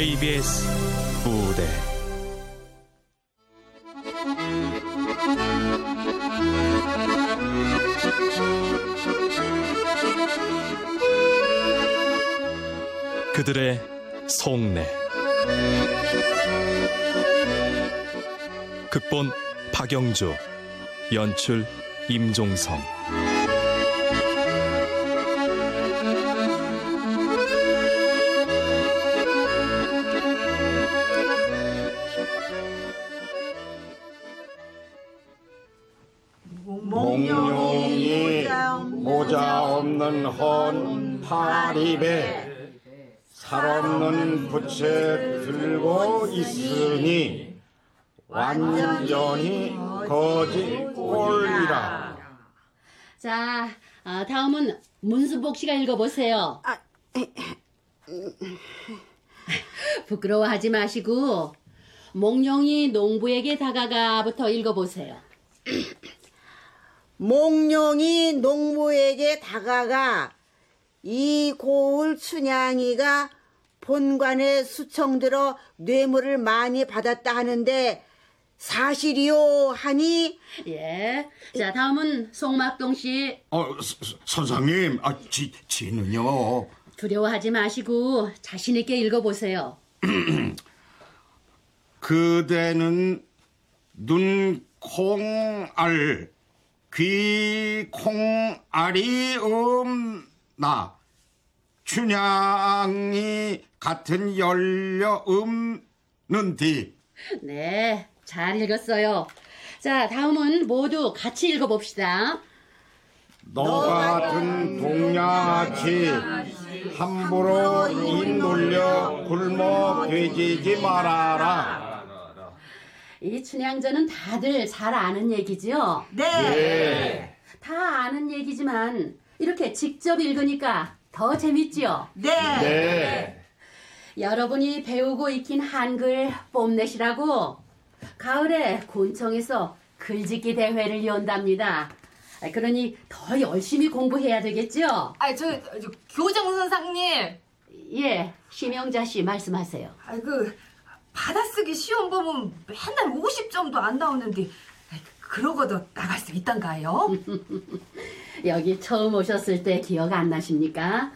KBS 무대. 그들의 속내. 극본 박영주 연출 임종성 완전히 거짓 꼴이라 자, 아, 다음은 문수복 씨가 읽어보세요. 아, 부끄러워하지 마시고 몽룡이 농부에게 다가가부터 읽어보세요. 몽룡이 농부에게 다가가 이 고을 춘향이가 본관에 수청 들어 뇌물을 많이 받았다 하는데 사실이요 하니 예. 자, 다음은 송막동 씨. 어, 서- 선생님 아, 지, 지는요 두려워하지 마시고 자신 있게 읽어보세요. 그대는 눈 콩알 귀 콩알이 없나 춘향이 같은 열려 없는디 네, 잘 읽었어요. 자, 다음은 모두 같이 읽어봅시다. 너 같은 동양아치 함부로 입 놀려 굶어 돼지지 말아라 이 춘향전은 다들 잘 아는 얘기죠? 네. 다 아는 얘기지만 이렇게 직접 읽으니까 더 재밌지요? 네. 여러분이 배우고 익힌 한글 뽐내시라고 가을에 곤청에서 글짓기 대회를 연답니다. 아, 그러니 더 열심히 공부해야 되겠죠? 아, 저, 저 교정 선생님. 예, 심영자 씨 말씀하세요. 아, 그 받아쓰기 시험 보면 맨날 50점도 안 나오는데 그러고도 나갈 수 있단가요? 여기 처음 오셨을 때 기억 안 나십니까?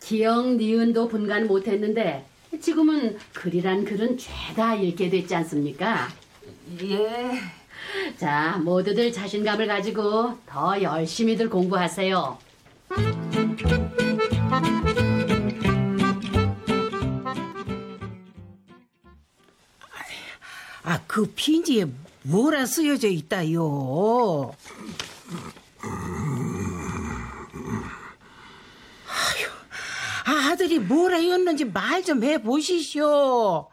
기억 니은도 분간 못했는데 지금은 글이란 글은 죄다 읽게 됐지 않습니까? 예. 자, 모두들 자신감을 가지고 더 열심히들 공부하세요. 아, 그 편지에 뭐라 쓰여져 있다요? 아휴, 아들이 뭐라 했는지 말 좀 해보시쇼.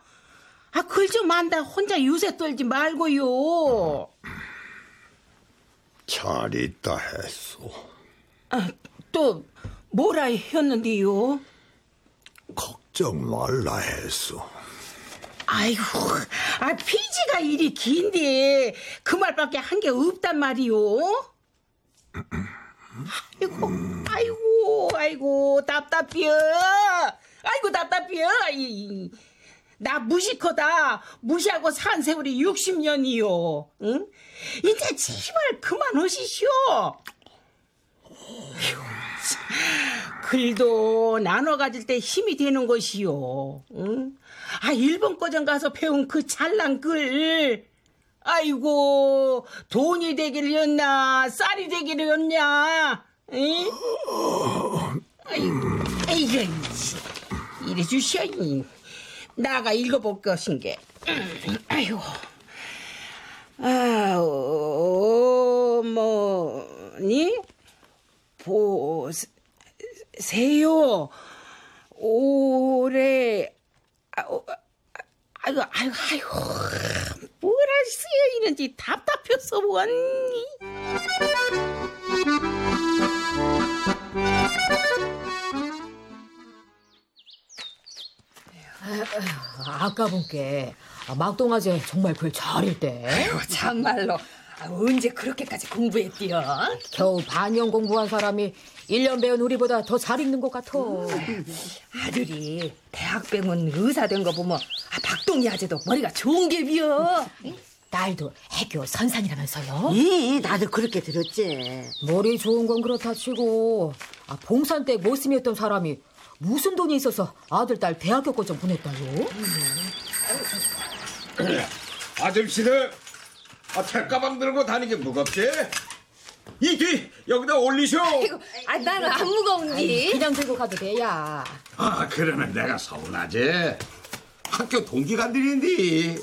아, 글 좀 안다 혼자 유세 떨지 말고요. 잘 있다 했소. 아, 또 뭐라 했는데요? 걱정 말라 했소. 아이고, 아, 피지가 일이 긴데 그 말밖에 한 게 없단 말이요. 아이고, 아이고, 아이고, 답답해. 아이고, 답답해. 이, 나 무식하다. 무시하고 산 세월이 60년이요. 응? 이제 제발 그만하시쇼. 글도 나눠 가질 때 힘이 되는 것이요. 응? 아, 일본 거전 가서 배운 그 잘난 글. 아이고, 돈이 되기를 였나, 쌀이 되기를 였냐, 응? 아이고, 아이고, 이래 주시오, 이. 나가 읽어볼 것인 게. 아이고. 아, 어머니? 보세요. 아, 아이고, 아이고, 아이고. 뭐라 쓰여 있는지 답답해서 뭐니? 아까 본게 막동아재 정말 글 잘했대. 아이고, 참말로. 아, 언제 그렇게까지 공부했디요? 겨우 반년 공부한 사람이 1년 배운 우리보다 더 잘 읽는 것 같아. 아들이 대학 병원 의사 된 거 보면 아, 박동희 아재도 머리가 좋은 게 비어. 딸도 해교 선산이라면서요? 예, 나도 그렇게 들었지. 머리 좋은 건 그렇다 치고 아, 봉산 때 모심이었던 사람이 무슨 돈이 있어서 아들 딸 대학교 거좀 보냈다요? 아줌씨들, 아, 책가방 들고 다니기 무겁지? 이 뒤 여기다 올리쇼. 아, 나는 안 무거운디. 그냥 들고 가도 돼야. 아, 그러면 내가 서운하지. 학교 동기간들인데.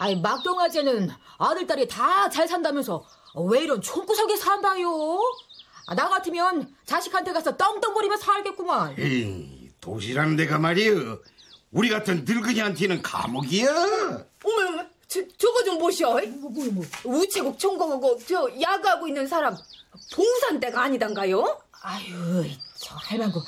아니 막동아재는 아들 딸이 다 잘 산다면서 왜 이런 총구석에 산다요? 아, 나 같으면 자식한테 가서 떵떵거리며 살겠구만. 에이, 도시라는 데가 말이여. 우리 같은 늙은이한테는 감옥이야. 어머, 어머, 저, 저거 좀 보시오. 우체국 총공하고 저 야구하고 있는 사람 봉산대가 아니단가요? 아유 저 할망구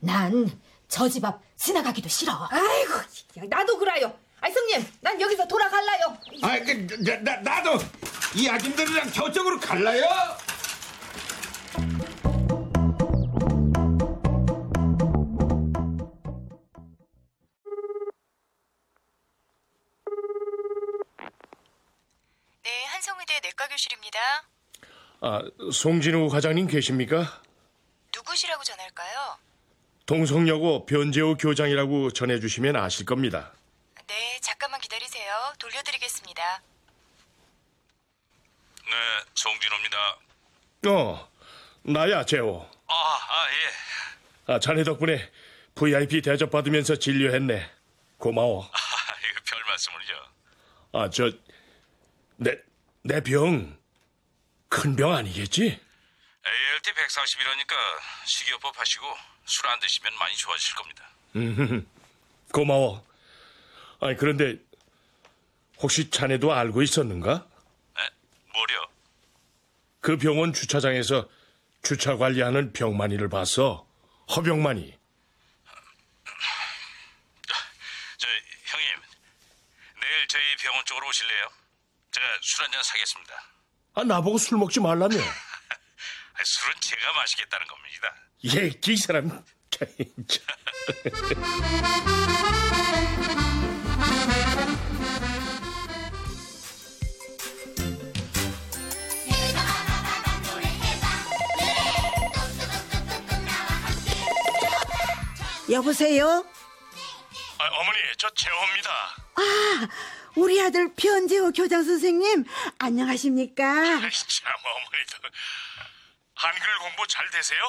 난 저 집 앞 지나가기도 싫어. 아이고, 야, 나도 그래요. 아이, 성님, 난 여기서 돌아갈라요. 아, 그, 나, 나, 나도 이 아줌들이랑 저쪽으로 갈라요. 아, 송진우 과장님 계십니까? 누구시라고 전할까요? 동성여고 변재호 교장이라고 전해주시면 아실 겁니다. 네, 잠깐만 기다리세요. 돌려드리겠습니다. 네, 송진호입니다. 어, 나야, 재호. 아, 아, 예. 아, 자네 덕분에 VIP 대접 받으면서 진료했네. 고마워. 아, 이거 별 말씀을요. 아, 저, 내, 내 병, 큰 병 아니겠지? ALT 140이라니까 식이요법 하시고 술 안 드시면 많이 좋아지실 겁니다. 음, 고마워. 아니, 그런데, 혹시 자네도 알고 있었는가? 에, 뭐려? 그 병원 주차장에서 주차 관리하는 병만이를 봤어. 허병만이. 저, 형님, 내일 저희 병원 쪽으로 오실래요? 제가 술 한잔 사겠습니다. 아, 나보고 술 먹지 말라며. 아, 술은 제가 마시겠다는 겁니다. 예, 이 사람. 여보세요? 아, 어머니, 저 재호입니다. 아, 우리 아들 변재호 교장 선생님, 안녕하십니까? 아이, 참, 어머니도. 한글 공부 잘 되세요?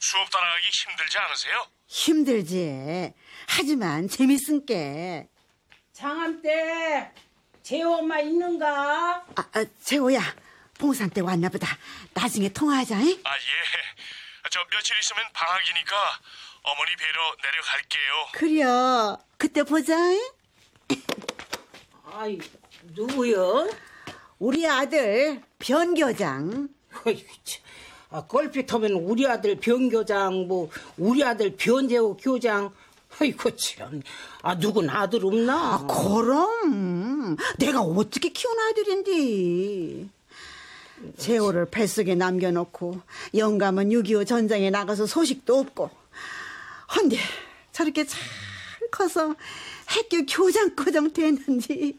수업 따라가기 힘들지 않으세요? 힘들지. 하지만 재밌은게. 장암 때 재호 엄마 있는가? 아, 아, 재호야, 봉산 때 왔나 보다. 나중에 통화하자, 잉? 아, 예. 저 며칠 있으면 방학이니까 어머니 뵈러 내려갈게요. 그려. 그때 보자, 잉? 아이, 누구요? 우리 아들 변교장. 어이. 아, 걸핏하면 우리 아들 변교장, 뭐, 우리 아들 변재호 교장. 아이고, 참. 아, 누군 아들 없나? 아, 그럼. 내가 어떻게 키운 아들인데. 재호를 뱃속에 남겨놓고 영감은 6.25 전장에 나가서 소식도 없고 헌데 저렇게 잘 커서 학교 교장과정 됐는지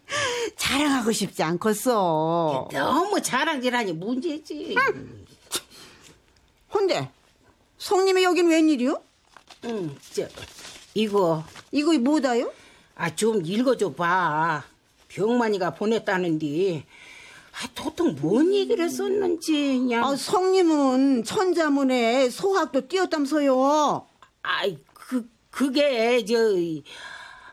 자랑하고 싶지 않겠어. 너무 자랑질하니 문제지. 헌데 성님이 여긴 웬일이요? 응, 저, 이거. 이거 뭐다요? 아, 좀 읽어줘 봐. 병만이가 보냈다는데. 아, 도통 뭔 얘기를 썼는지, 그냥. 아, 성님은 천자문에 소학도 띄었다면서요. 아이, 그, 그게, 저,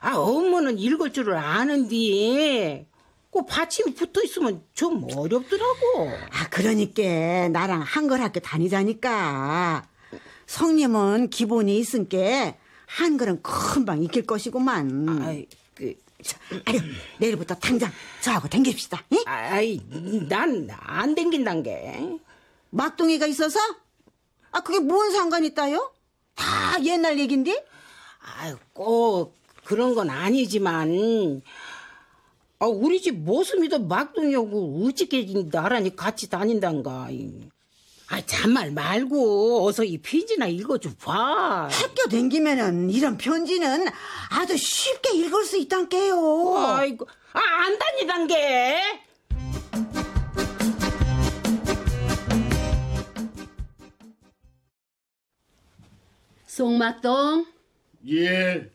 아, 업무는 읽을 줄을 아는데, 그 받침이 붙어 있으면 좀 어렵더라고. 아, 그러니까 나랑 한글 학교 다니자니까. 성님은 기본이 있으니까 한글은 금방 익힐 것이구만. 아이, 그, 자, 아유, 내일부터 당장 저하고 댕깁시다. 응? 아이, 난 안 댕긴단 게. 막둥이가 있어서? 아, 그게 뭔 상관 있다요? 다 옛날 얘긴데? 아유, 꼭 그런 건 아니지만, 아, 우리 집 모습이도 막둥이하고 어찌게 나란히 같이 다닌단가. 아, 잔말 말고 어서 이 편지나 읽어줘 봐. 학교 댕기면은 이런 편지는 아주 쉽게 읽을 수 있단게요. 아이고, 아, 안 다니단 게. 송막동, 예.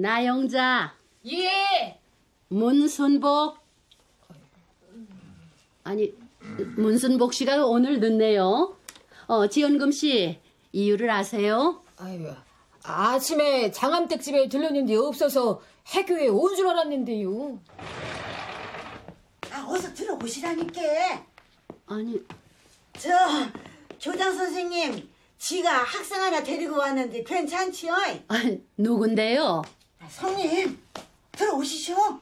나영자, 예. 문순복. 아니, 문순복 씨가 오늘 늦네요. 어, 지연금 씨, 이유를 아세요? 아유, 아침에 장암댁 집에 들렸는데 없어서 해교에 온 줄 알았는데요. 아, 어서 들어보시라니까. 아니, 저 교장 선생님, 지가 학생 하나 데리고 왔는데 괜찮지요? 아, 누군데요? 성님, 들어오시죠.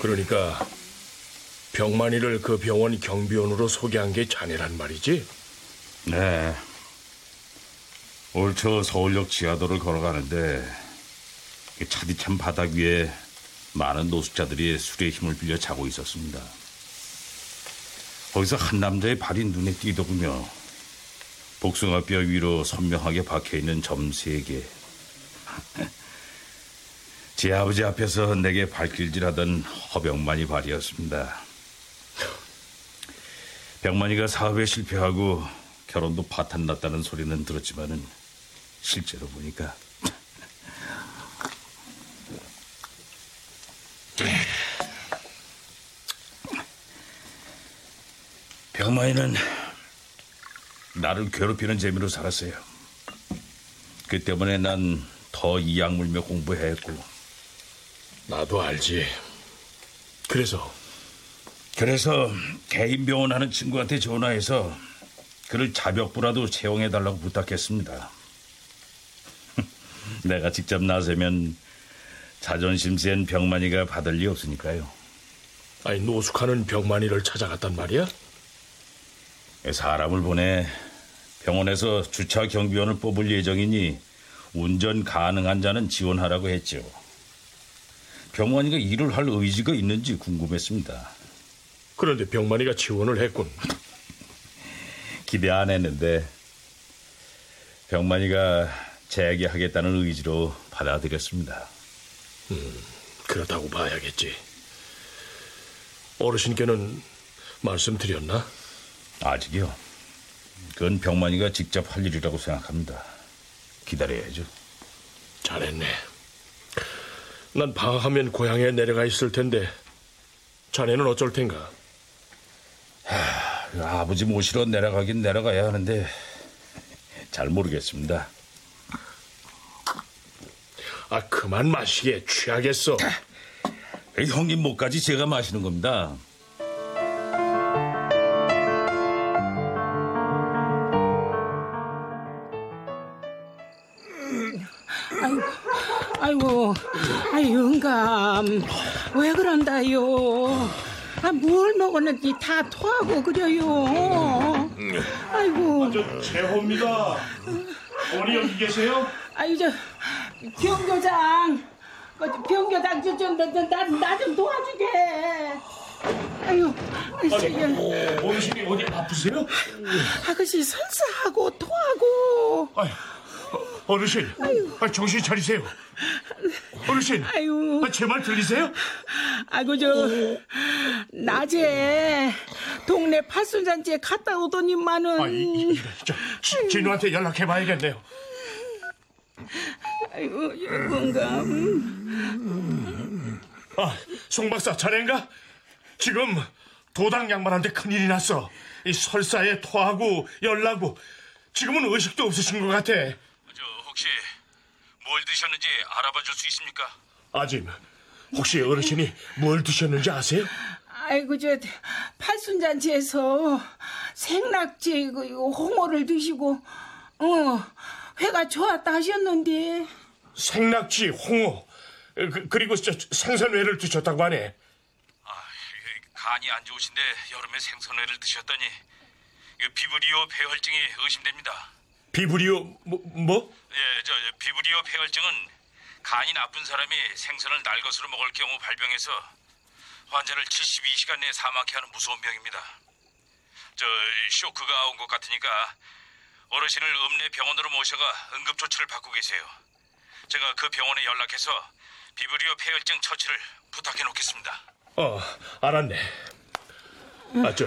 그러니까 병만이를 그 병원 경비원으로 소개한 게 자네란 말이지? 네. 올초 서울역 지하도를 걸어가는데 이 차디찬 바닥 위에 많은 노숙자들이 술의 힘을 빌려 자고 있었습니다. 거기서 한 남자의 발이 눈에 띄더군요. 복숭아뼈 위로 선명하게 박혀있는 점 세 개. 제 아버지 앞에서 내게 발길질하던 허병만이 발이었습니다. 병만이가 사업에 실패하고 결혼도 파탄났다는 소리는 들었지만은 실제로 보니까 병만이는 나를 괴롭히는 재미로 살았어요. 그 때문에 난 더 이악 물며 공부해야 했고 나도 알지. 그래서 그래서 개인 병원 하는 친구한테 전화해서 그를 자벽부라도 채용해달라고 부탁했습니다. 내가 직접 나서면 자존심 센 병만이가 받을 리 없으니까요. 아니 노숙하는 병만이를 찾아갔단 말이야? 사람을 보내 병원에서 주차 경비원을 뽑을 예정이니 운전 가능한 자는 지원하라고 했죠. 병만이가 일을 할 의지가 있는지 궁금했습니다. 그런데 병만이가 지원을 했군. 기대 안 했는데 병만이가 재계하겠다는 의지로 받아들였습니다. 음, 그렇다고 봐야겠지. 어르신께는 말씀드렸나? 아직이요. 그건 병만이가 직접 할 일이라고 생각합니다. 기다려야죠. 잘했네. 난 방학하면 고향에 내려가 있을 텐데 자네는 어쩔 텐가? 하, 아버지 모시러 내려가긴 내려가야 하는데 잘 모르겠습니다. 아 그만 마시게 취하겠어. 형님 목까지 제가 마시는 겁니다. 아이고, 아이 영감, 왜 그런다요? 아, 뭘 먹었는지 다 토하고 그래요. 아이고. 저 재호입니다. 어머니 여기 계세요? 아유 저 병교장, 그 병교장 저좀나좀 도와주게. 아유, 아니, 어르신이 어디 아프세요? 아가씨 설사하고 토하고. 아유, 어르신, 아, 정신 차리세요. 어르신, 아유, 아, 제말 들리세요? 아이고 저 낮에 동네 팔순잔치에 갔다 오더니만은. 아, 이, 이, 저, 지- 진우한테 연락해봐야겠네요. 아이고 영감. 아, 송 박사 자네인가? 지금 도당 양반한테 큰일이 났어. 이 설사에 토하고 열나고 지금은 의식도 없으신 것 같아. 저 혹시 뭘 드셨는지 알아봐 줄 수 있습니까? 아짐, 혹시 어르신이 뭘 드셨는지 아세요? 아이고 저 팔순잔치에서 생낙지 그 홍어를 드시고 어 회가 좋았다 하셨는데 생낙지, 홍어, 그, 그리고 저 생선회를 드셨다고 하네. 간이 안 좋으신데 여름에 생선회를 드셨더니 그 비브리오 폐혈증이 의심됩니다. 비브리오 뭐? 뭐? 예, 저 비브리오 폐혈증은 간이 나쁜 사람이 생선을 날 것으로 먹을 경우 발병해서 환자를 72시간 내에 사망케 하는 무서운 병입니다. 저 쇼크가 온 것 같으니까 어르신을 읍내 병원으로 모셔가 응급 조치를 받고 계세요. 제가 그 병원에 연락해서 비브리오 폐혈증 처치를 부탁해 놓겠습니다. 어, 알았네. 아, 저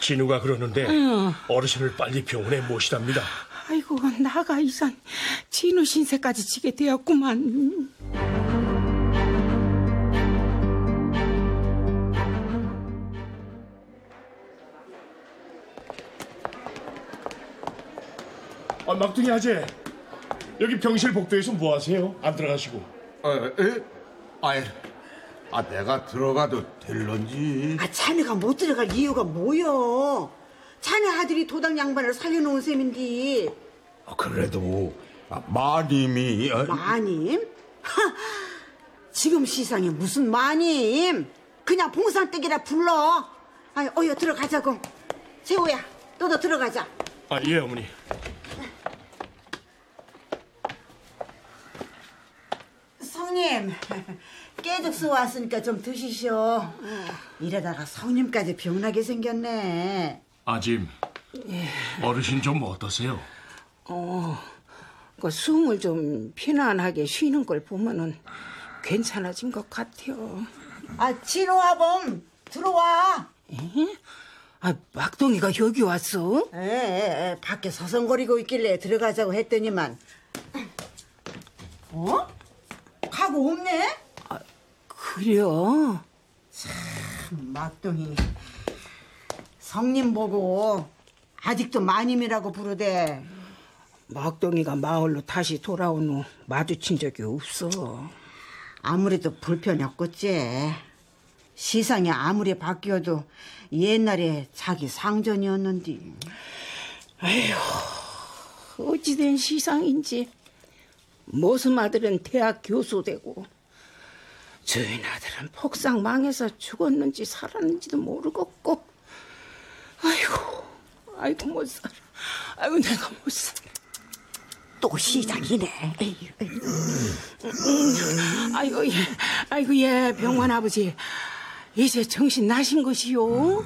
진우가 그러는데 응. 어르신을 빨리 병원에 모시답니다. 아이고 나가 이산 진우 신세까지 지게 되었구만. 아, 막둥이 아재. 여기 병실 복도에서 뭐 하세요? 안 들어가시고. 어, 에? 아이, 아, 내가 들어가도 될런지. 아, 자네가 못 들어갈 이유가 뭐여? 자네 아들이 도당 양반을 살려놓은 셈인데. 아, 그래도 아, 마님이 어, 마님? 하, 지금 시상에 무슨 마님? 그냥 봉산댁이라 불러. 아, 어여 들어가자고. 세호야, 너도 들어가자. 아, 예, 어머니. 성님, 깨죽수 왔으니까 좀 드시쇼. 이러다가 성님까지 병나게 생겼네. 아짐, 어르신 좀 어떠세요? 어, 그 숨을 좀 편안하게 쉬는 걸 보면은 괜찮아진 것 같아요. 아, 진호아범, 들어와. 에? 아, 막동이가 여기 왔어? 에, 에, 에, 밖에 서성거리고 있길래 들어가자고 했더니만. 어? 가고 없네? 그래요? 참, 막둥이. 성님 보고 아직도 마님이라고 부르대. 막동이가 마을로 다시 돌아온 후 마주친 적이 없어. 아무래도 불편이 없겠지. 시상이 아무리 바뀌어도 옛날에 자기 상전이었는데. 에휴, 어찌된 시상인지. 모습 아들은 대학 교수 되고, 주인 아들은 폭삭 망해서 죽었는지 살았는지도 모르겠고. 아이고, 아이고 못 살아. 아이고 내가 못 살아. 또 시작이네. 음, 아이고 예, 아이고 예, 병원 아버지. 이제 정신 나신 것이요?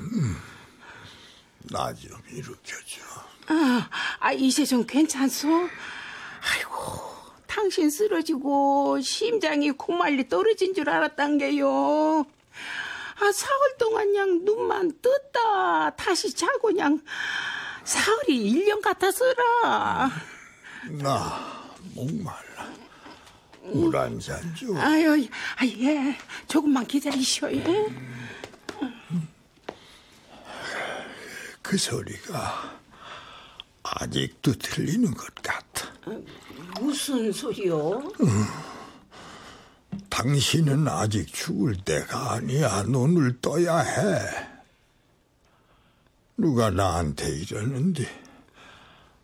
나 좀 일으켜줘. 아, 아 이제 좀 괜찮소? 아이고, 당신 쓰러지고 심장이 콧말리 떨어진 줄 알았단 게요. 아, 사흘 동안 냥 눈만 떴다 다시 자고 냥 사흘이 1년 같았어라. 나 목말라. 잔 줘. 아유, 아, 예. 조금만 기다리시오, 예. 그 소리가 아직도 들리는 것 같아. 무슨 소리요? 당신은 아직 죽을 때가 아니야. 눈을 떠야 해. 누가 나한테 이러는데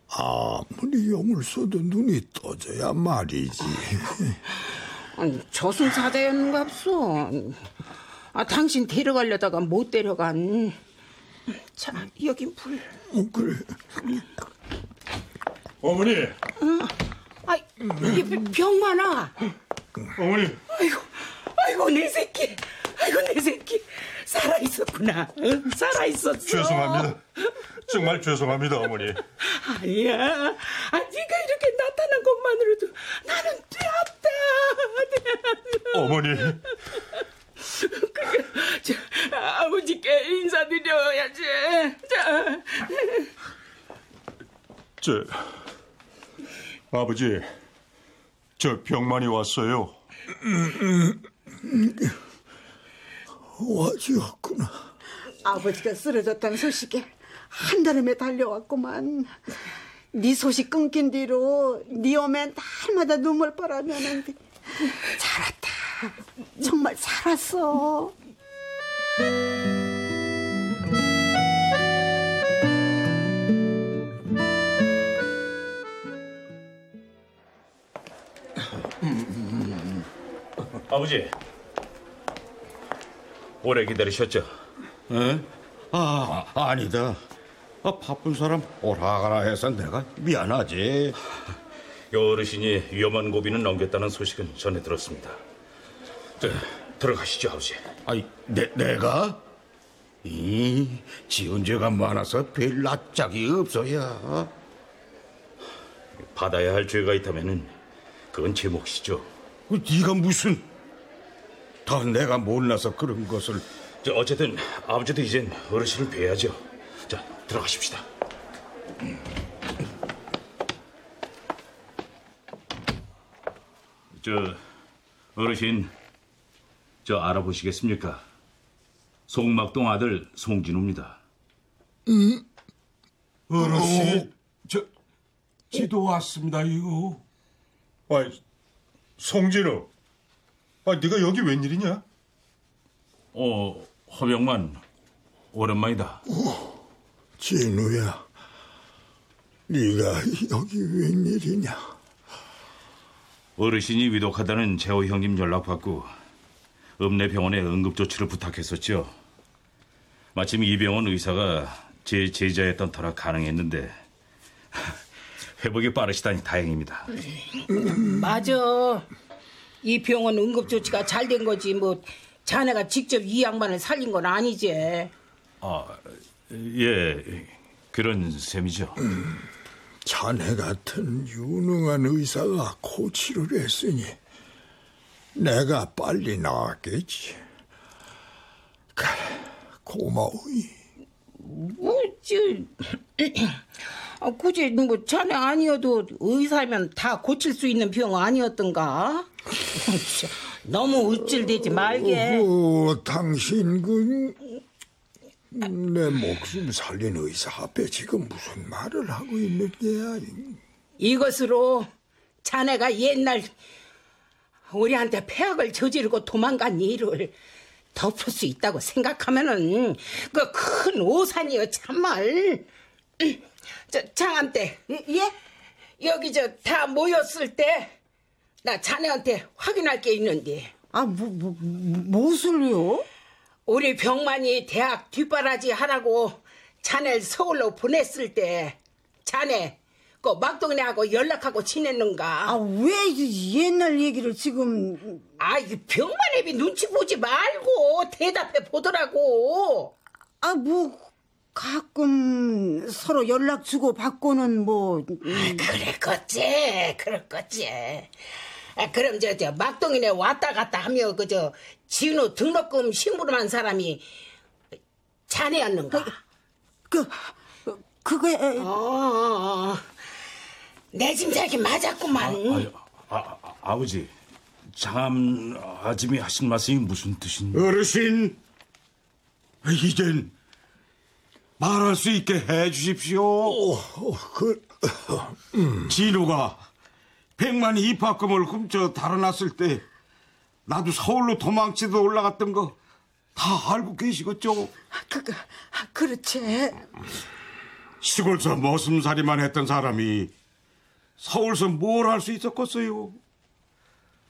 아무리 용을 써도 눈이 떠져야 말이지. 아니, 저승사자였는갑소. 아, 당신 데려가려다가 못 데려간. 자, 여기 불. 어, 그래. 어머니, 아, 이 병만아. 어머니. 아이고, 아이고 내 새끼. 아이고 내 새끼. 살아 있었구나. 응? 살아 있었어. 죄송합니다. 정말 죄송합니다, 어머니. 아니야. 아, 네가 이렇게 나타난 것만으로도 나는 되었다. 어머니. 그게 저, 아버지께 인사드려야지. 자. 저 아버지, 저 병만이 왔어요. 와주었구나. 아버지가 쓰러졌다는 소식에 한달음에 달려왔구만. 네 소식 끊긴 뒤로 네 오면 날마다 눈물 빨아내는데 살았다. 정말 살았어. 아버지, 오래 기다리셨죠? 에? 아, 아니다. 아, 바쁜 사람 오라가라 해서 내가 미안하지. 어르신이 위험한 고비는 넘겼다는 소식은 전해 들었습니다. 자, 들어가시죠, 아버지. 아이, 내, 내가? 이, 지은 죄가 많아서 별 낯짝이 없어야. 받아야 할 죄가 있다면은 그건 제 몫이죠. 그 네가 무슨 더 내가 몰라서 그런 것을 저 어쨌든 아버지도 이젠 어르신을 뵈야죠. 자, 들어가십시다. 저 어르신 저 알아보시겠습니까? 송막동 아들 송진우입니다. 응? 어르신 저 지도 왔습니다 이거 아, 송진우. 아, 네가 여기 웬일이냐? 어, 허병만 오랜만이다. 진우야, 네가 여기 웬일이냐? 어르신이 위독하다는 재호 형님 연락받고 읍내 병원에 응급조치를 부탁했었죠. 마침 이 병원 의사가 제 제자였던 터라 가능했는데 회복이 빠르시다니 다행입니다. 맞아. 이 병원 응급조치가 잘 된 거지 뭐 자네가 직접 이 양반을 살린 건 아니지. 아, 예, 그런 셈이죠. 자네 같은 유능한 의사가 코치를 했으니 내가 빨리 나왔겠지. 그래, 고마워이. 뭐지? 아, 굳이 뭐 자네 아니어도 의사면 다 고칠 수 있는 병 아니었던가? 너무 우쭐대지 말게. 오, 당신 그내 목숨 살린 의사 앞에 지금 무슨 말을 하고 있는 게야? 이것으로 자네가 옛날 우리한테 폐악을 저지르고 도망간 일을 덮을 수 있다고 생각하면은 그 큰 오산이여 참말. 저 장한테 예? 여기 저 다 모였을 때 나 자네한테 확인할 게 있는데. 아, 뭐, 뭐, 무엇을요? 우리 병만이 대학 뒷바라지 하라고 자네를 서울로 보냈을 때 자네 그 막동네하고 연락하고 지냈는가? 아, 왜이 옛날 얘기를 지금 아, 이 병만 애비 눈치 보지 말고 대답해 보더라고. 아, 뭐 가끔 서로 연락 주고 받고는 뭐 음, 그랬겠지, 그랬겠지. 아, 그럼 저, 저 막동이네 왔다 갔다 하며 그저 진우 등록금 심부름한 사람이 자네였는가? 그 그게 어, 어, 어. 내 짐작이 맞았구만. 아, 아, 아버지, 장암 아줌이 하신 말씀이 무슨 뜻인지. 어르신 이젠 말할 수 있게 해 주십시오. 그 진우가 백만 입학금을 훔쳐 달아났을 때 나도 서울로 도망치도 올라갔던 거 다 알고 계시겠죠? 그, 그 그렇지. 시골서 머슴살이만 했던 사람이 서울서 뭘 할 수 있었겠어요?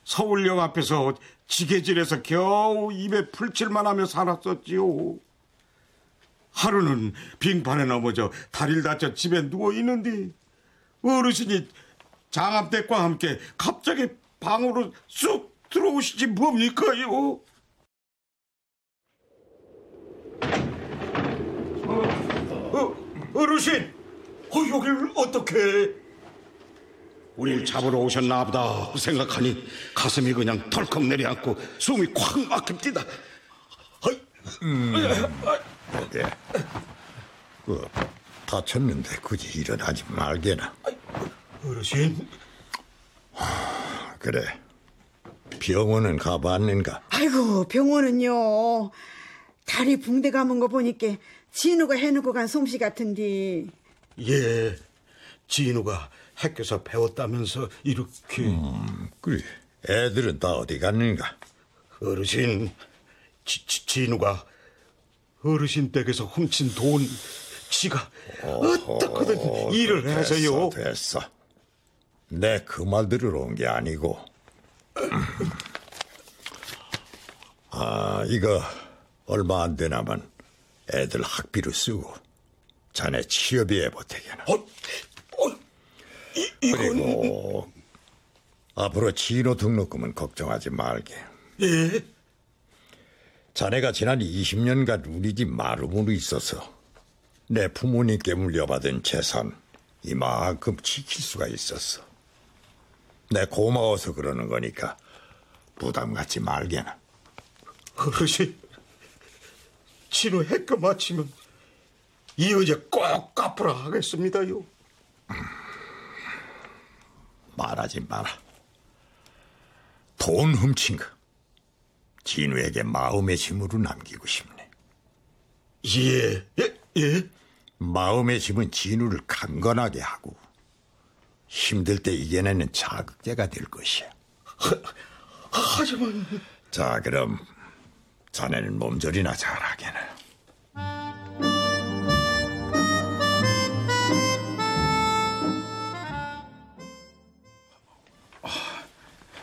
서울역 앞에서 지게질해서 겨우 입에 풀칠만 하며 살았었지요. 하루는 빙판에 넘어져 다리를 다쳐 집에 누워 있는데 어르신이 장암댁과 함께 갑자기 방으로 쑥 들어오시지 뭡니까요? 어, 어 르신, 어, 여길 어떻게? 우릴 잡으러 오셨나 보다 생각하니 가슴이 그냥 덜컥 내려앉고 숨이 콱 막힙니다. 예. 그 다쳤는데 굳이 일어나지 말게나. 어르신, 그래. 병원은 가봤는가? 아이고 병원은요 다리 붕대 감은 거 보니까 진우가 해놓고 간 솜씨 같은데 예, 진우가 학교에서 배웠다면서 이렇게 음, 그래. 애들은 다 어디 갔는가? 어르신, 지, 지, 진우가 어르신 댁에서 훔친 돈 지가 어떻게든 일을 해서요. 됐어, 됐어. 내 그 말 들으러 온 게 아니고. 아, 이거 얼마 안 되나만 애들 학비로 쓰고 자네 취업비에 보태게나. 어, 그리고 앞으로 진호 등록금은 걱정하지 말게. 예? 자네가 지난 20년간 우리 집 마루문으로 있어서 내 부모님께 물려받은 재산 이만큼 지킬 수가 있었어. 내 고마워서 그러는 거니까 부담 갖지 말게나. 어르신, 진호 해가 마치면 이 여자 꼭 갚으라 하겠습니다요. 말하지 마라. 돈 훔친 거. 진우에게 마음의 짐으로 남기고 싶네. 예, 예, 예. 마음의 짐은 진우를 강건하게 하고 힘들 때 이겨내는 자극제가 될 것이야. 하지만 자, 그럼 자네는 몸조리나 잘하게나.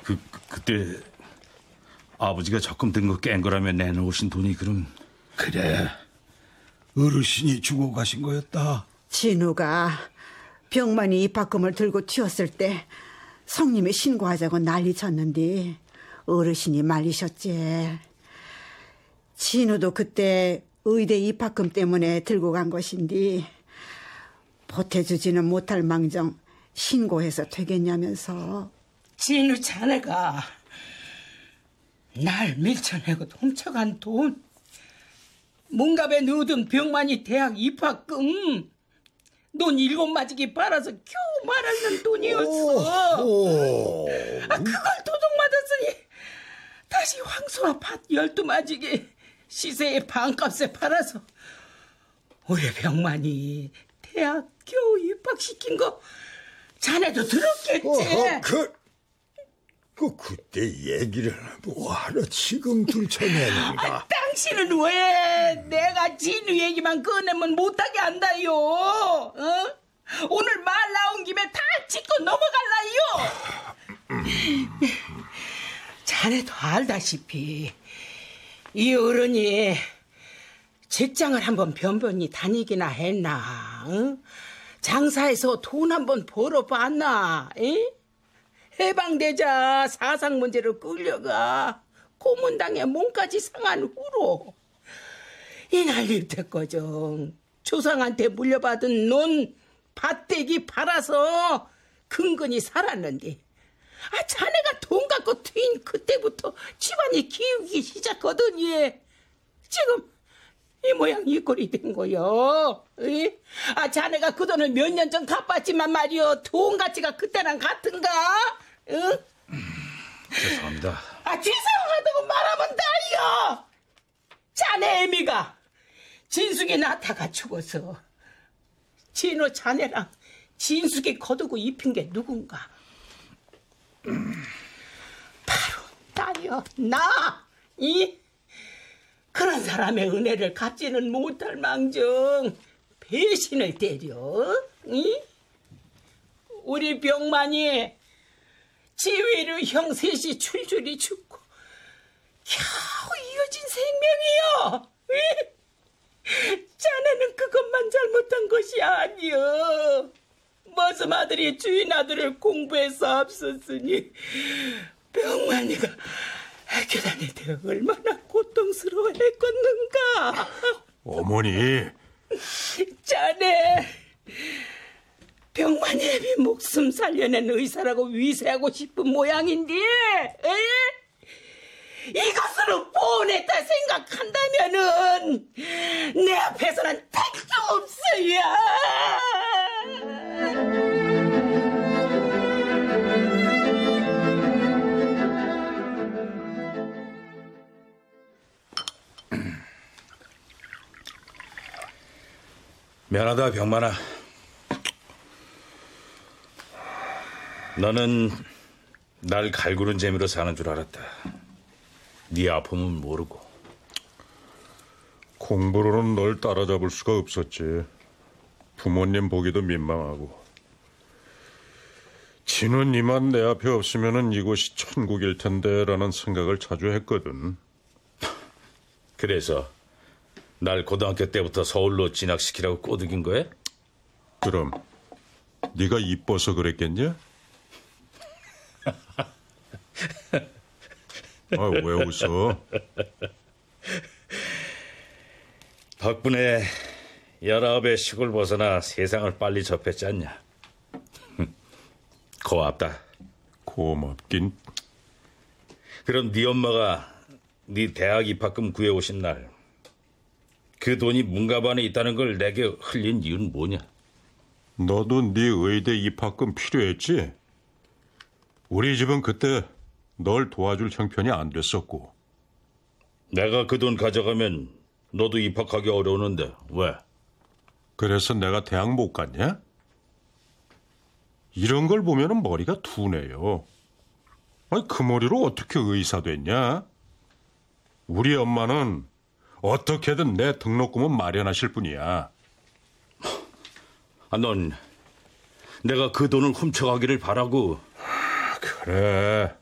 그, 그 그때 아버지가 적금 든 거 깬 거라면 내놓으신 돈이 그럼 그래. 어르신이 주고 가신 거였다. 진우가 병만이 입학금을 들고 튀었을 때 성님이 신고하자고 난리 쳤는데 어르신이 말리셨지. 진우도 그때 의대 입학금 때문에 들고 간 것인데 보태주지는 못할 망정 신고해서 되겠냐면서 진우 자네가 날 밀쳐내고 훔쳐간 돈. 문갑에 넣어둔 병만이 대학 입학금 돈 일곱 마지기 빨아서 겨우 말하는 돈이었어. 아, 그걸 도둑맞았으니 다시 황소와 팥 열두 마지기 시세의 반값에 팔아서 우리 병만이 대학 겨우 입학시킨 거 자네도 들었겠지? 어허, 그, 그, 그때 얘기를 뭐하러 지금 들춰내는가? 당신은 왜 내가 진우 얘기만 꺼내면 못하게 한다요? 어? 오늘 말 나온 김에 다 짚고 넘어갈라요? 자네도 알다시피 이 어른이 직장을 한번 변변히 다니기나 했나? 어? 장사해서 돈 한번 벌어봤나? 에? 해방되자 사상 문제로 끌려가 고문당에 몸까지 상한 후로 이 난리 됐거든. 조상한테 물려받은 논 밭대기 팔아서 근근히 살았는데 아 자네가 돈 갖고 튄 그때부터 집안이 기우기 시작거든 얘. 지금 이 모양 이 꼴이 된 거요. 에? 아 자네가 그 돈을 몇 년 전 갚았지만 말이요 돈 가치가 그때랑 같은가? 응? 죄송합니다. 아 죄송하다고 말하면 다요. 자네 애미가 진숙이 낳다가 죽어서 진호 자네랑 진숙이 거두고 입힌 게 누군가? 바로 나요 나. 이 그런 사람의 은혜를 갚지는 못할 망정 배신을 때려. 이? 우리 병만이 지위로 형 셋이 줄줄이 죽고 겨우 이어진 생명이요. 이? 자네는 그것만 잘못한 것이 아니여. 머슴 아들이 주인 아들을 공부해서 앞섰으니 병만이가 학교 다닐 때 얼마나 고통스러워했겠는가. 어머니, 자네 애비 목숨 살려낸 의사라고 위세하고 싶은 모양인데 에? 이것으로 보냈다 생각한다면은 내 앞에서는 택도 없어요. 미안하다 병만아. 너는 날 갈구는 재미로 사는 줄 알았다. 네 아픔은 모르고. 공부로는 널 따라잡을 수가 없었지. 부모님 보기도 민망하고. 진은 이만 내 앞에 없으면 이곳이 천국일 텐데라는 생각을 자주 했거든. 그래서 날 고등학교 때부터 서울로 진학시키라고 꼬드긴 거야? 그럼 네가 이뻐서 그랬겠냐? 아, 왜 웃어? 덕분에 열아홉의 시골 벗어나 세상을 빨리 접했지 않냐? 고맙다. 고맙긴. 그럼 네 엄마가 네 대학 입학금 구해오신 날, 그 돈이 문가반에 있다는 걸 내게 흘린 이유는 뭐냐? 너도 네 의대 입학금 필요했지? 우리 집은 그때 널 도와줄 형편이 안 됐었고. 내가 그 돈 가져가면 너도 입학하기 어려우는데 왜? 그래서 내가 대학 못 갔냐? 이런 걸 보면 머리가 둔해요. 아니, 그 머리로 어떻게 의사 됐냐? 우리 엄마는 어떻게든 내 등록금은 마련하실 뿐이야. 아, 넌 내가 그 돈을 훔쳐가기를 바라고. 그래.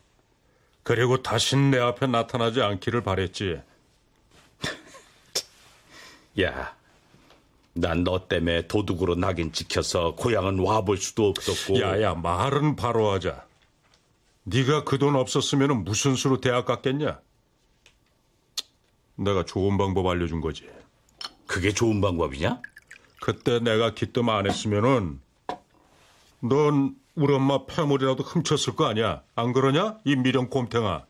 그리고 다신 내 앞에 나타나지 않기를 바랬지. 야, 난 너 때문에 도둑으로 낙인 찍혀서 고향은 와볼 수도 없었고. 야야 말은 바로 하자. 네가 그 돈 없었으면 무슨 수로 대학 갔겠냐? 내가 좋은 방법 알려준 거지. 그게 좋은 방법이냐? 그때 내가 기뜸 안 했으면은 넌 우리 엄마 폐물이라도 훔쳤을 거 아니야? 안 그러냐? 이 미련 곰탱아.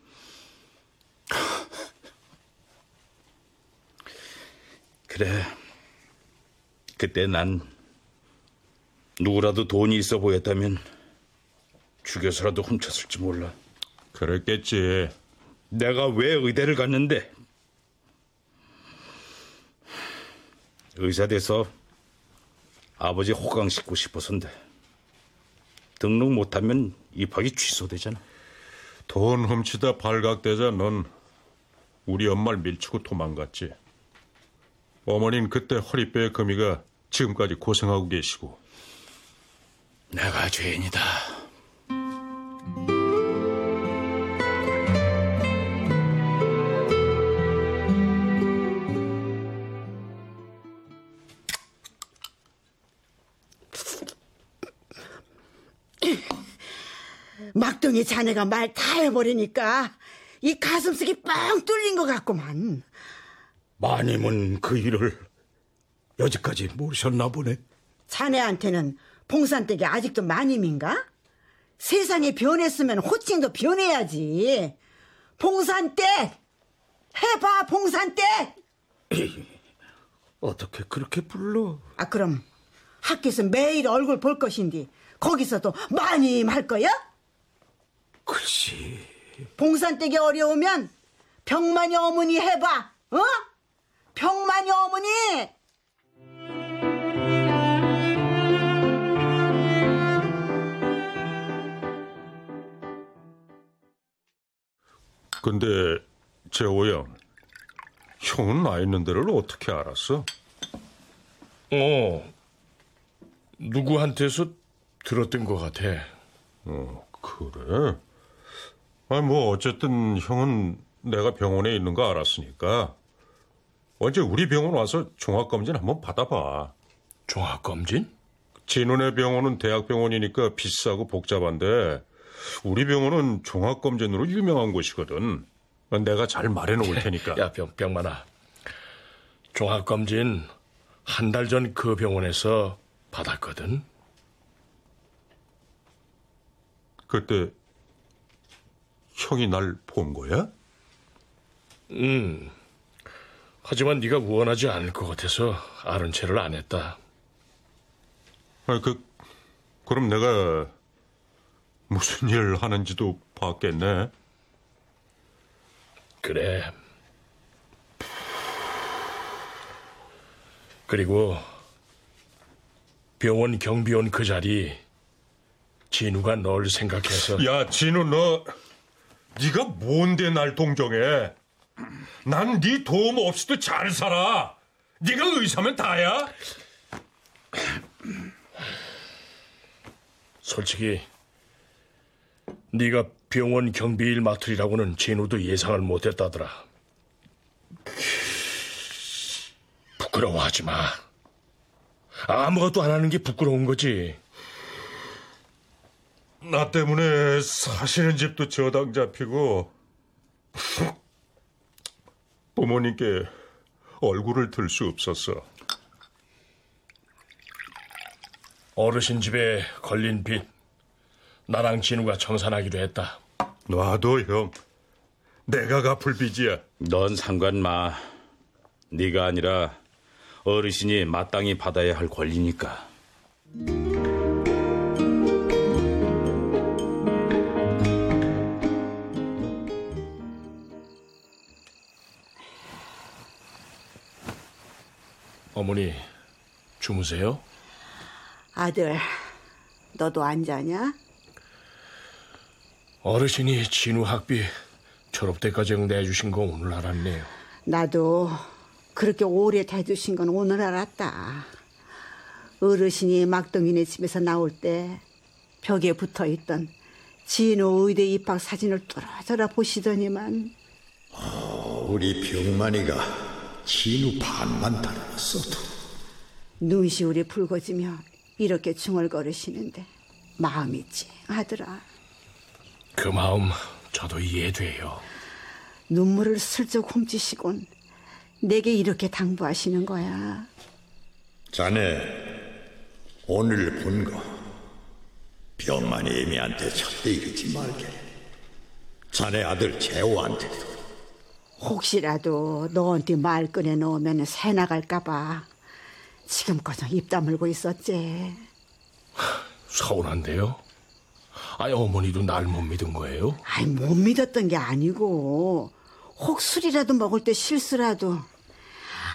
그래. 그때 난 누구라도 돈이 있어 보였다면 죽여서라도 훔쳤을지 몰라. 그랬겠지. 내가 왜 의대를 갔는데? 의사 돼서 아버지 호강 싣고 싶어서인데 등록 못하면 입학이 취소되잖아. 돈 훔치다 발각되자 넌 우리 엄마를 밀치고 도망갔지. 어머닌 그때 허리뼈에 금이가 지금까지 고생하고 계시고. 내가 죄인이다. 막둥이 자네가 말 다 해버리니까 이 가슴속이 뻥 뚫린 것 같구만. 마님은 그 일을 여지까지 모르셨나 보네. 자네한테는 봉산댁이 아직도 마님인가? 세상이 변했으면 호칭도 변해야지. 봉산댁! 해봐, 봉산댁! 어떻게 그렇게 불러? 아, 그럼 학교에서 매일 얼굴 볼 것인데 거기서도 마님 할 거야? 글씨. 봉산댁이 어려우면 병만이 어머니 해봐, 어? 병만이 어머니! 근데 재호양, 형은 나 있는 데를 어떻게 알았어? 어, 누구한테서 들었던 것 같아. 어, 그래? 아니, 뭐, 어쨌든 형은 내가 병원에 있는 거 알았으니까. 언제 우리 병원 와서 종합검진 한번 받아봐. 종합검진? 진훈의 병원은 대학병원이니까 비싸고 복잡한데, 우리 병원은 종합검진으로 유명한 곳이거든. 내가 잘 말해놓을 테니까. 야, 병, 병만아. 종합검진 한 달 전 그 병원에서 받았거든. 그때 형이 날 본 거야? 음. 하지만 네가 원하지 않을 것 같아서 아는 체를 안 했다. 아, 그, 그럼 내가 무슨 일 하는지도 봤겠네. 그래. 그리고 병원 경비원 그 자리 진우가 널 생각해서 야, 진우 너 네가 뭔데 날 동정해? 난 네 도움 없이도 잘 살아. 네가 의사면 다야. 솔직히 네가 병원 경비일 맡으리라고는 진우도 예상을 못했다더라. 부끄러워하지 마. 아무것도 안 하는 게 부끄러운 거지. 나 때문에 사시는 집도 저당 잡히고 부모님께 얼굴을 들 수 없었어. 어르신 집에 걸린 빚 나랑 진우가 청산하기로 했다. 놔둬 형. 내가 갚을 빚이야. 넌 상관 마. 네가 아니라 어르신이 마땅히 받아야 할 권리니까. 어머니 주무세요? 아들, 너도 안 자냐? 어르신이 진우 학비 졸업 때까지 내주신 거 오늘 알았네요. 나도 그렇게 오래 대주신 건 오늘 알았다. 어르신이 막둥이네 집에서 나올 때 벽에 붙어 있던 진호 의대 입학 사진을 뚫어져라 보시더니만 우리 병만이가 진우 반만 닮았어도 눈시울이 붉어지며 이렇게 중얼거리시는데 마음이 찡하더라. 그 마음 저도 이해돼요. 눈물을 슬쩍 훔치시곤 내게 이렇게 당부하시는 거야. 자네 오늘 본 거 병만이 애미한테 절대 이러지 말게 자네 아들 재호한테도 혹시라도 너한테 말 꺼내 놓으면 새 나갈까봐 지금껏 입 다물고 있었지. 서운한데요? 아니 어머니도 날 못 믿은 거예요? 아이 못 믿었던 게 아니고 혹 술이라도 먹을 때 실수라도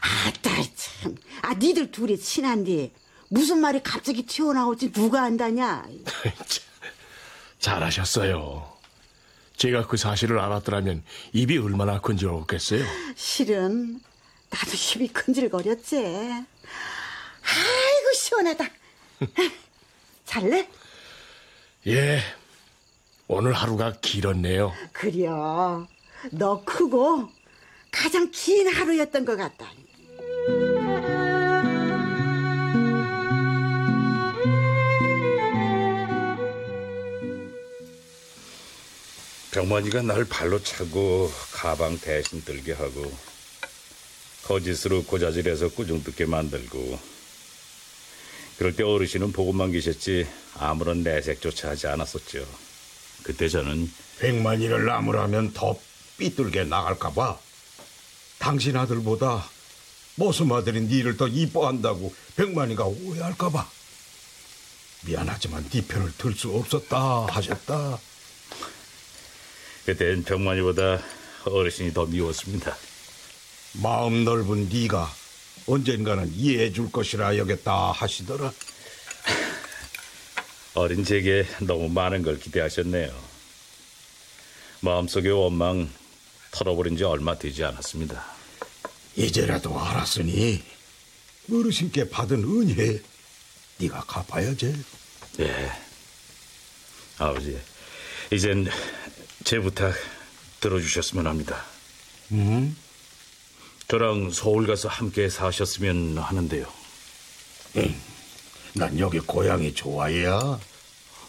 아따 참. 아 니들 둘이 친한데 무슨 말이 갑자기 튀어나올지 누가 안다냐. 잘하셨어요. 제가 그 사실을 알았더라면 입이 얼마나 건지러웠겠어요. 실은 나도 입이 근질거렸지. 아이고 시원하다. 잘래? 예, 오늘 하루가 길었네요. 그려. 너 크고 가장 긴 하루였던 것 같다. 병만이가 날 발로 차고 가방 대신 들게 하고 거짓으로 고자질해서 꾸중 듣게 만들고 그럴 때 어르신은 보고만 계셨지 아무런 내색조차 하지 않았었죠. 그때 저는 백만이를 나무라면 더 삐뚤게 나갈까봐 당신 아들보다 모습 아들이 니를 더 이뻐한다고 백만이가 오해할까봐 미안하지만 네 편을 들 수 없었다 하셨다. 그땐 병만이보다 어르신이 더 미웠습니다. 마음 넓은 네가 언젠가는 이해해 줄 것이라 여겼다 하시더라. 어린 제게 너무 많은 걸 기대하셨네요. 마음속의 원망 털어버린 지 얼마 되지 않았습니다. 이제라도 알았으니 어르신께 받은 은혜 네가 갚아야지. 예. 아버지, 이젠 제 부탁 들어주셨으면 합니다. 음? 저랑 서울 가서 함께 사셨으면 하는데요. 응. 난 여기 고향이 좋아야.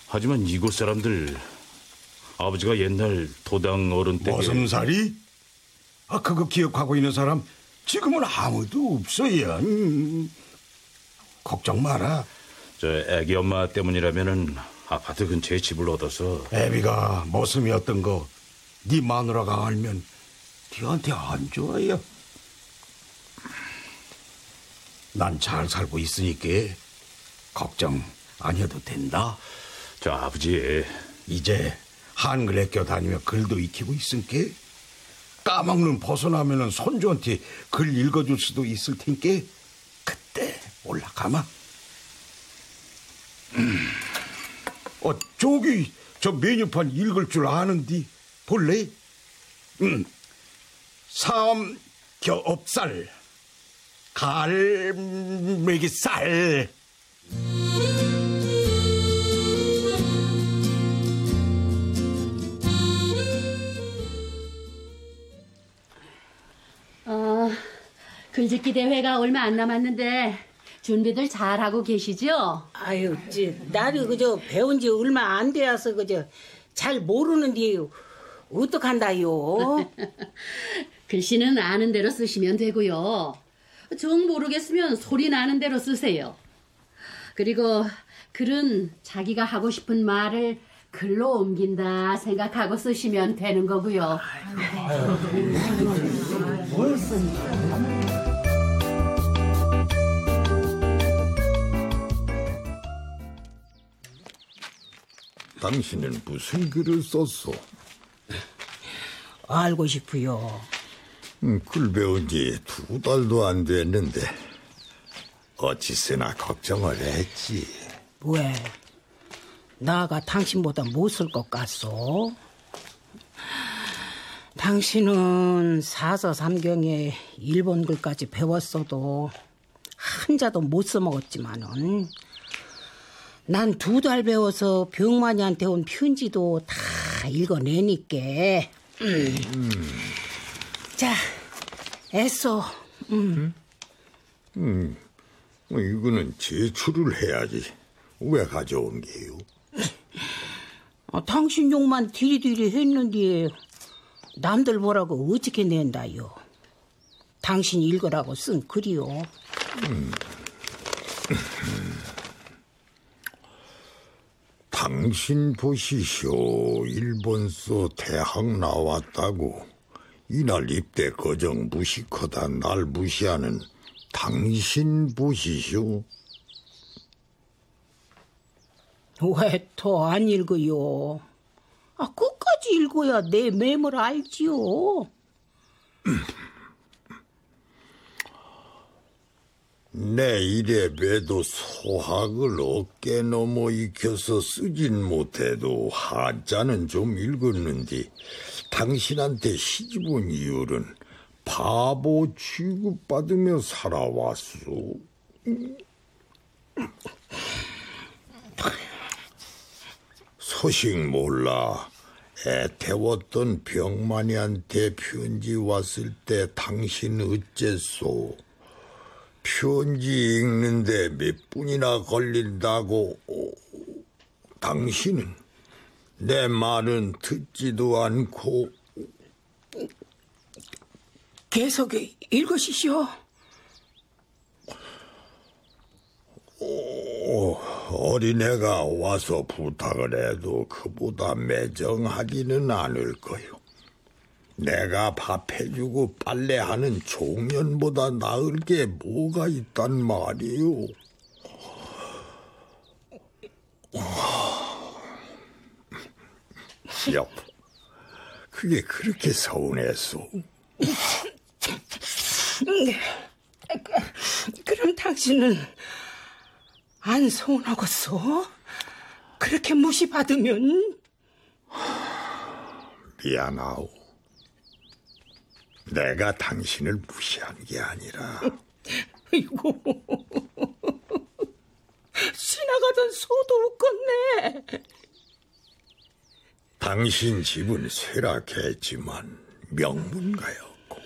하지만 이곳 사람들 아버지가 옛날 도당 어른 때 머슴살이? 아 그거 기억하고 있는 사람 지금은 아무도 없어요. 음. 걱정 마라. 저 애기 엄마 때문이라면은 아파트 근처에 집을 얻어서 애비가 머슴이었던 거 네 마누라가 알면 네한테 안 좋아요. 난 잘 살고 있으니까 걱정 안 해도 된다. 저 아버지 이제 한글 학교 다니며 글도 익히고 있으니까 까먹는 벗어나면은 손주한테 글 읽어줄 수도 있을 테니까 그때 올라가마. 음. 어 저기 저 메뉴판 읽을 줄 아는디 볼래? 음. 삼겹살 갈매기살 아, 그 글짓기 대회가 얼마 안 남았는데 준비들 잘 하고 계시죠? 아유, 지 나도 그저 배운 지 얼마 안 되어서 그저 잘 모르는데 어떡한다요? 글씨는 아는 대로 쓰시면 되고요. 정 모르겠으면 소리 나는 대로 쓰세요. 그리고 글은 자기가 하고 싶은 말을 글로 옮긴다 생각하고 쓰시면 되는 거고요. 당신은 무슨 글을 썼소? 알고 싶어요. 음, 글 배운 지 두 달도 안 됐는데 어찌 쓰나 걱정을 했지. 왜? 나가 당신보다 못 쓸 것 같소? 당신은 사서 삼경에 일본 글까지 배웠어도 한자도 못 써먹었지만은 난 두 달 배워서 병만이한테 온 편지도 다 읽어내니까 음. 자 애써 음. 음, 뭐 이거는 제출을 해야지. 왜 가져온 게요? 아, 당신 욕만 디리디리 했는데 남들 보라고 어떻게 낸다요? 당신 읽으라고 쓴 글이요. 음. 당신 보시쇼 일본서 대학 나왔다고 이날 입대 거정 무식하다 날 무시하는 당신 보시쇼 왜 더 안 읽어요? 아, 끝까지 읽어야 내 맴을 알지요. 내 일에 배도 소학을 어깨 넘어 익혀서 쓰진 못해도 한자는 좀 읽었는데 당신한테 시집온 이유는 바보 취급받으며 살아왔소. 소식 몰라. 애 태웠던 병만이한테 편지 왔을 때 당신 어째소? 편지 읽는데 몇 분이나 걸린다고 오, 당신은 내 말은 듣지도 않고 계속 읽으시오. 오, 어린애가 와서 부탁을 해도 그보다 매정하지는 않을 거요. 내가 밥해주고 빨래하는 종년보다 나을 게 뭐가 있단 말이오. 여보, 그게 그렇게 서운했소? 그럼 당신은 안 서운하겠어? 그렇게 무시받으면? 미안하오. 내가 당신을 무시한 게 아니라. 아이고, 지나가던 소도 웃겠네. 당신 집은 쇠락했지만 명문가였고,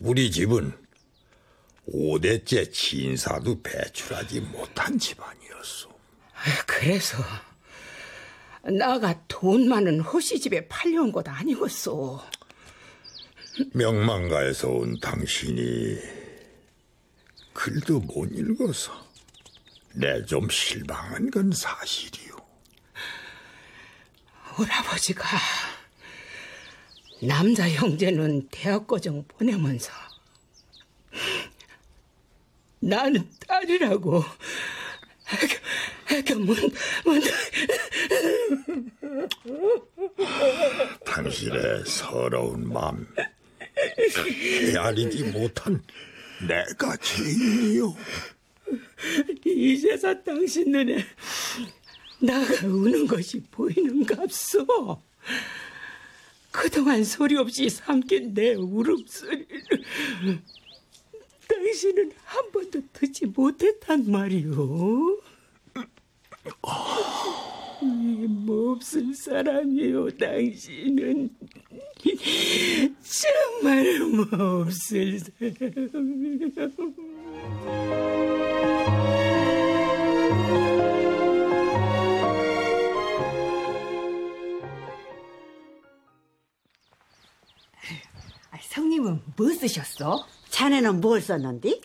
우리 집은 5대째 진사도 배출하지 못한 집안이었소. 그래서 나가 돈 많은 허시집에 팔려온 것 아니겠소. 명망가에서 온 당신이 글도 못 읽어서 내 좀 실망한 건 사실이오. 할아버지가 남자 형제는 대학 과정 보내면서 나는 딸이라고 애교 문, 문. 당신의 서러운 마음 헤아리지 못한 내가 죄인이요. 이제서 당신 눈에 나가 우는 것이 보이는갑소. 그동안 소리 없이 삼킨 내 울음소리를 당신은 한 번도 듣지 못했단 말이오. 이 몹쓸 사람이요, 당신은. 정말 몹쓸 사람. 아, 성님은 뭐 쓰셨어? 자네는 뭘 썼는디?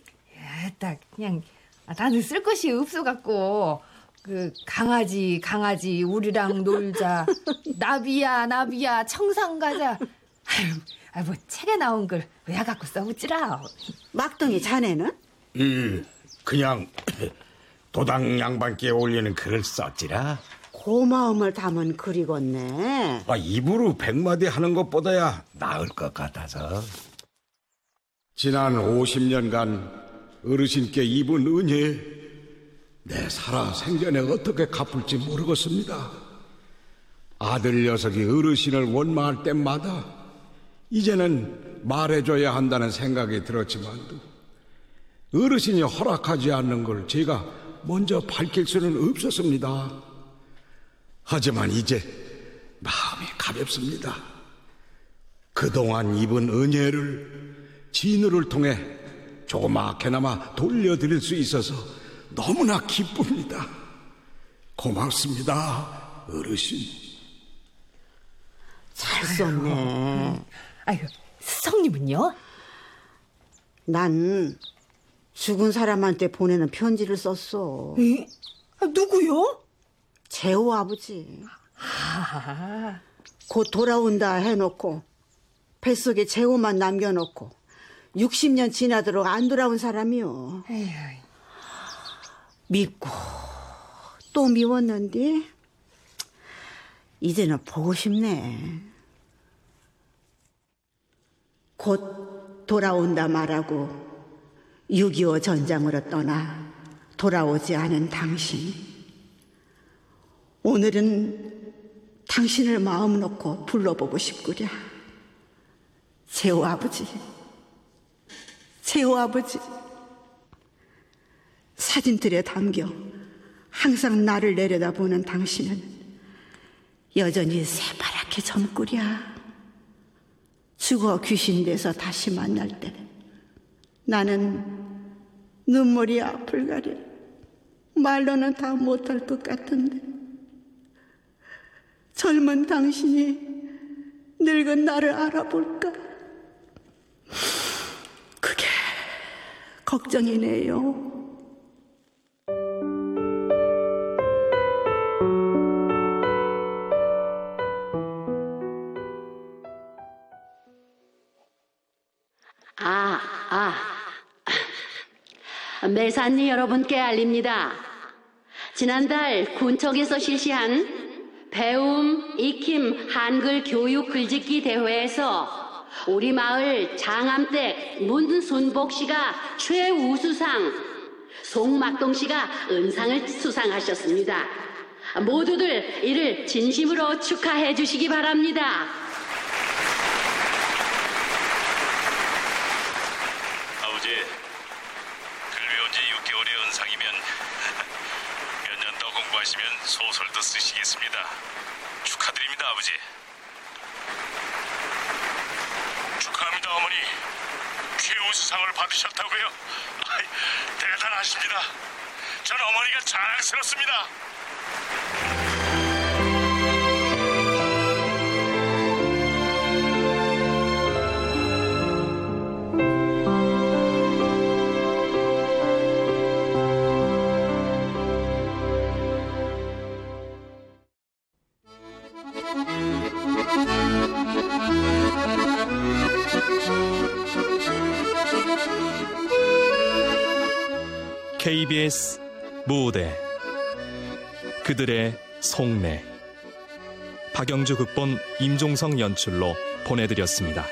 딱 그냥 아, 나는 쓸 것이 없어갖고 그 강아지 강아지 우리랑 놀자 나비야 나비야 청산 가자 아유 아, 뭐 책에 나온 걸 왜 갖고 써보지라 막둥이 자네는? 음, 그냥 도당 양반께 올리는 글을 썼지라. 고마움을 담은 글이겠네. 아, 입으로 백마디 하는 것보다야 나을 것 같아서. 지난 50년간 어르신께 입은 은혜, 내 살아 생전에 어떻게 갚을지 모르겠습니다. 아들 녀석이 어르신을 원망할 때마다 이제는 말해줘야 한다는 생각이 들었지만도 어르신이 허락하지 않는 걸 제가 먼저 밝힐 수는 없었습니다. 하지만 이제 마음이 가볍습니다. 그동안 입은 은혜를 진우를 통해 조그맣게나마 돌려드릴 수 있어서 너무나 기쁩니다. 고맙습니다, 어르신. 잘 썼네. 아유 성님은요? 난 죽은 사람한테 보내는 편지를 썼어. 에? 아, 누구요? 재호 아버지. 아, 곧 돌아온다 해놓고 뱃속에 재호만 남겨놓고 60년 지나도록 안 돌아온 사람이요. 에휴, 밉고 또 미웠는데 이제는 보고 싶네. 곧 돌아온다 말하고 6.25 전장으로 떠나 돌아오지 않은 당신. 오늘은 당신을 마음 놓고 불러보고 싶구려. 재호 아버지. 재호 아버지. 사진들에 담겨 항상 나를 내려다보는 당신은 여전히 새파랗게 젊구랴. 죽어 귀신 돼서 다시 만날 때 나는 눈물이 앞을 가려 말로는 다 못할 것 같은데 젊은 당신이 늙은 나를 알아볼까? 그게 걱정이네요. 아, 아. 매산리 여러분께 알립니다. 지난달 군청에서 실시한 배움, 익힘, 한글 교육 글짓기 대회에서 우리 마을 장암댁 문순복 씨가 최우수상, 송막동 씨가 은상을 수상하셨습니다. 모두들 이를 진심으로 축하해 주시기 바랍니다. 아버지, 글 배운 지 6개월의 은상이면 몇 년 더 공부하시면 소설도 쓰시겠습니다. 축하드립니다, 아버지. 축하합니다, 어머니. 최우수상을 받으셨다고요? 대단하십니다. 전 어머니가 자랑스럽습니다. KBS 무대 그들의 속내 박영주 극본 임종성 연출로 보내드렸습니다.